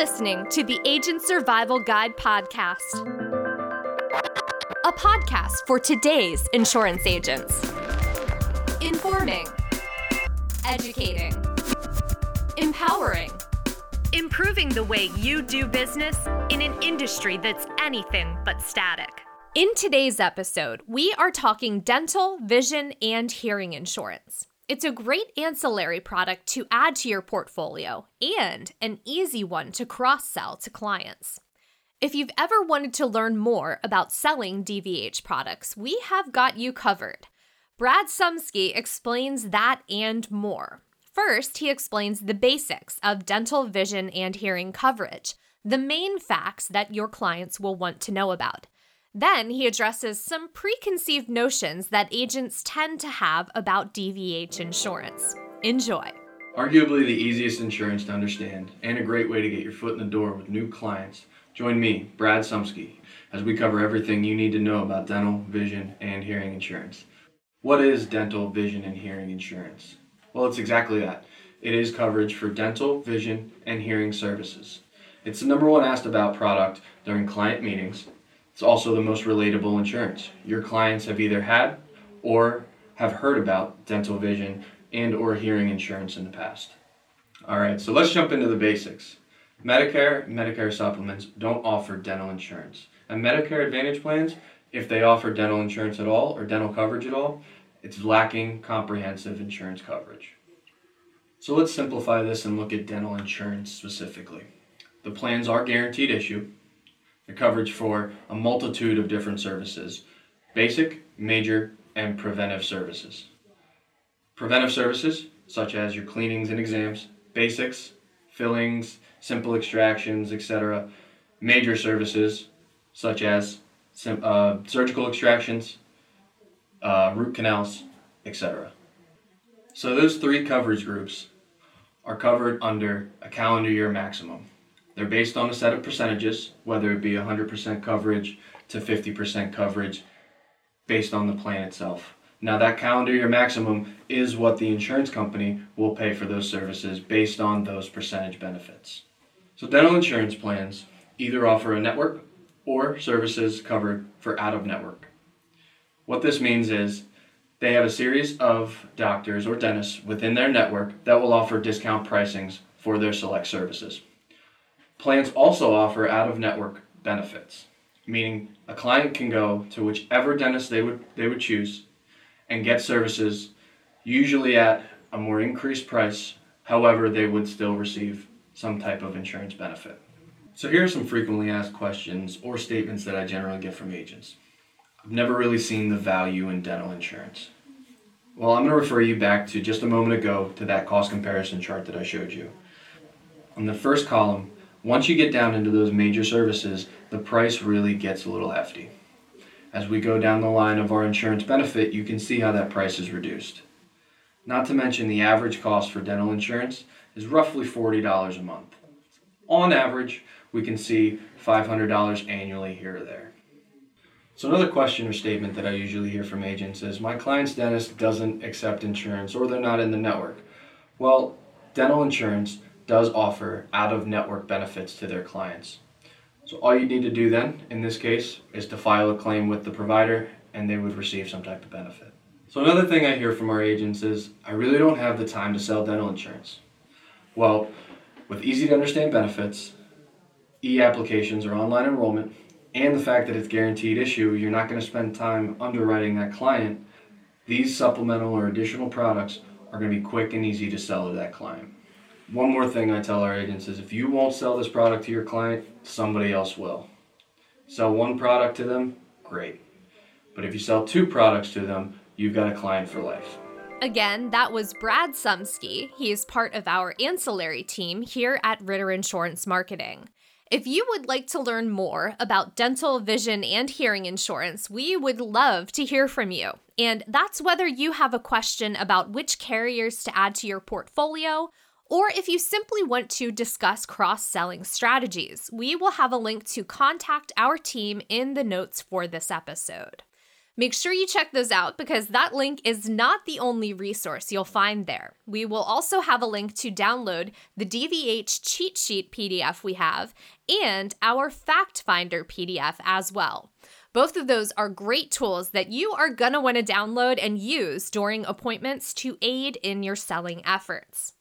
listening to the Agent Survival Guide podcast, a podcast for today's insurance agents. Informing, educating, empowering, improving the way you do business in an industry that's anything but static. In today's episode, we are talking dental, vision, and hearing insurance. It's a great ancillary product to add to your portfolio and an easy one to cross sell to clients. If you've ever wanted to learn more about selling DVH products, we have got you covered. Brad Sumsky explains that and more. First, he explains the basics of dental, vision, and hearing coverage, the main facts that your clients will want to know about. Then he addresses some preconceived notions that agents tend to have about DVH insurance. Enjoy. Arguably the easiest insurance to understand and a great way to get your foot in the door with new clients. Join me, Brad Sumsky, as we cover everything you need to know about dental, vision, and hearing insurance. What is dental, vision, and hearing insurance? Well, it's exactly that. It is coverage for dental, vision, and hearing services. It's the number one asked about product during client meetings it's also the most relatable insurance. Your clients have either had or have heard about dental vision and or hearing insurance in the past. All right, so let's jump into the basics. Medicare, Medicare supplements don't offer dental insurance. And Medicare Advantage plans, if they offer dental insurance at all or dental coverage at all, it's lacking comprehensive insurance coverage. So let's simplify this and look at dental insurance specifically. The plans are guaranteed issue, the coverage for a multitude of different services basic, major, and preventive services. Preventive services, such as your cleanings and exams, basics, fillings, simple extractions, etc. Major services, such as uh, surgical extractions, uh, root canals, etc. So, those three coverage groups are covered under a calendar year maximum. They're based on a set of percentages, whether it be 100% coverage to 50% coverage, based on the plan itself. Now, that calendar year maximum is what the insurance company will pay for those services based on those percentage benefits. So, dental insurance plans either offer a network or services covered for out of network. What this means is they have a series of doctors or dentists within their network that will offer discount pricings for their select services. Plans also offer out of network benefits, meaning a client can go to whichever dentist they would, they would choose and get services, usually at a more increased price. However, they would still receive some type of insurance benefit. So, here are some frequently asked questions or statements that I generally get from agents. I've never really seen the value in dental insurance. Well, I'm going to refer you back to just a moment ago to that cost comparison chart that I showed you. On the first column, once you get down into those major services, the price really gets a little hefty. As we go down the line of our insurance benefit, you can see how that price is reduced. Not to mention the average cost for dental insurance is roughly $40 a month. On average, we can see $500 annually here or there. So another question or statement that I usually hear from agents is my client's dentist doesn't accept insurance or they're not in the network. Well, dental insurance does offer out of network benefits to their clients. So all you need to do then, in this case, is to file a claim with the provider and they would receive some type of benefit. So another thing I hear from our agents is, I really don't have the time to sell dental insurance. Well, with easy to understand benefits, e-applications or online enrollment, and the fact that it's guaranteed issue, you're not going to spend time underwriting that client, these supplemental or additional products are going to be quick and easy to sell to that client one more thing I tell our agents is if you won't sell this product to your client, somebody else will. Sell one product to them, great. But if you sell two products to them, you've got a client for life. Again, that was Brad Sumsky. He is part of our ancillary team here at Ritter Insurance Marketing. If you would like to learn more about dental, vision, and hearing insurance, we would love to hear from you. And that's whether you have a question about which carriers to add to your portfolio or if you simply want to discuss cross selling strategies, we will have a link to contact our team in the notes for this episode. Make sure you check those out because that link is not the only resource you'll find there. We will also have a link to download the DVH cheat sheet PDF we have and our Fact Finder PDF as well. Both of those are great tools that you are going to want to download and use during appointments to aid in your selling efforts.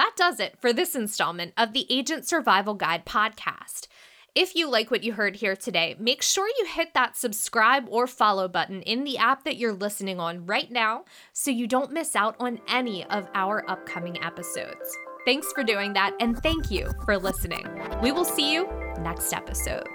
That does it for this installment of the Agent Survival Guide podcast. If you like what you heard here today, make sure you hit that subscribe or follow button in the app that you're listening on right now so you don't miss out on any of our upcoming episodes. Thanks for doing that, and thank you for listening. We will see you next episode.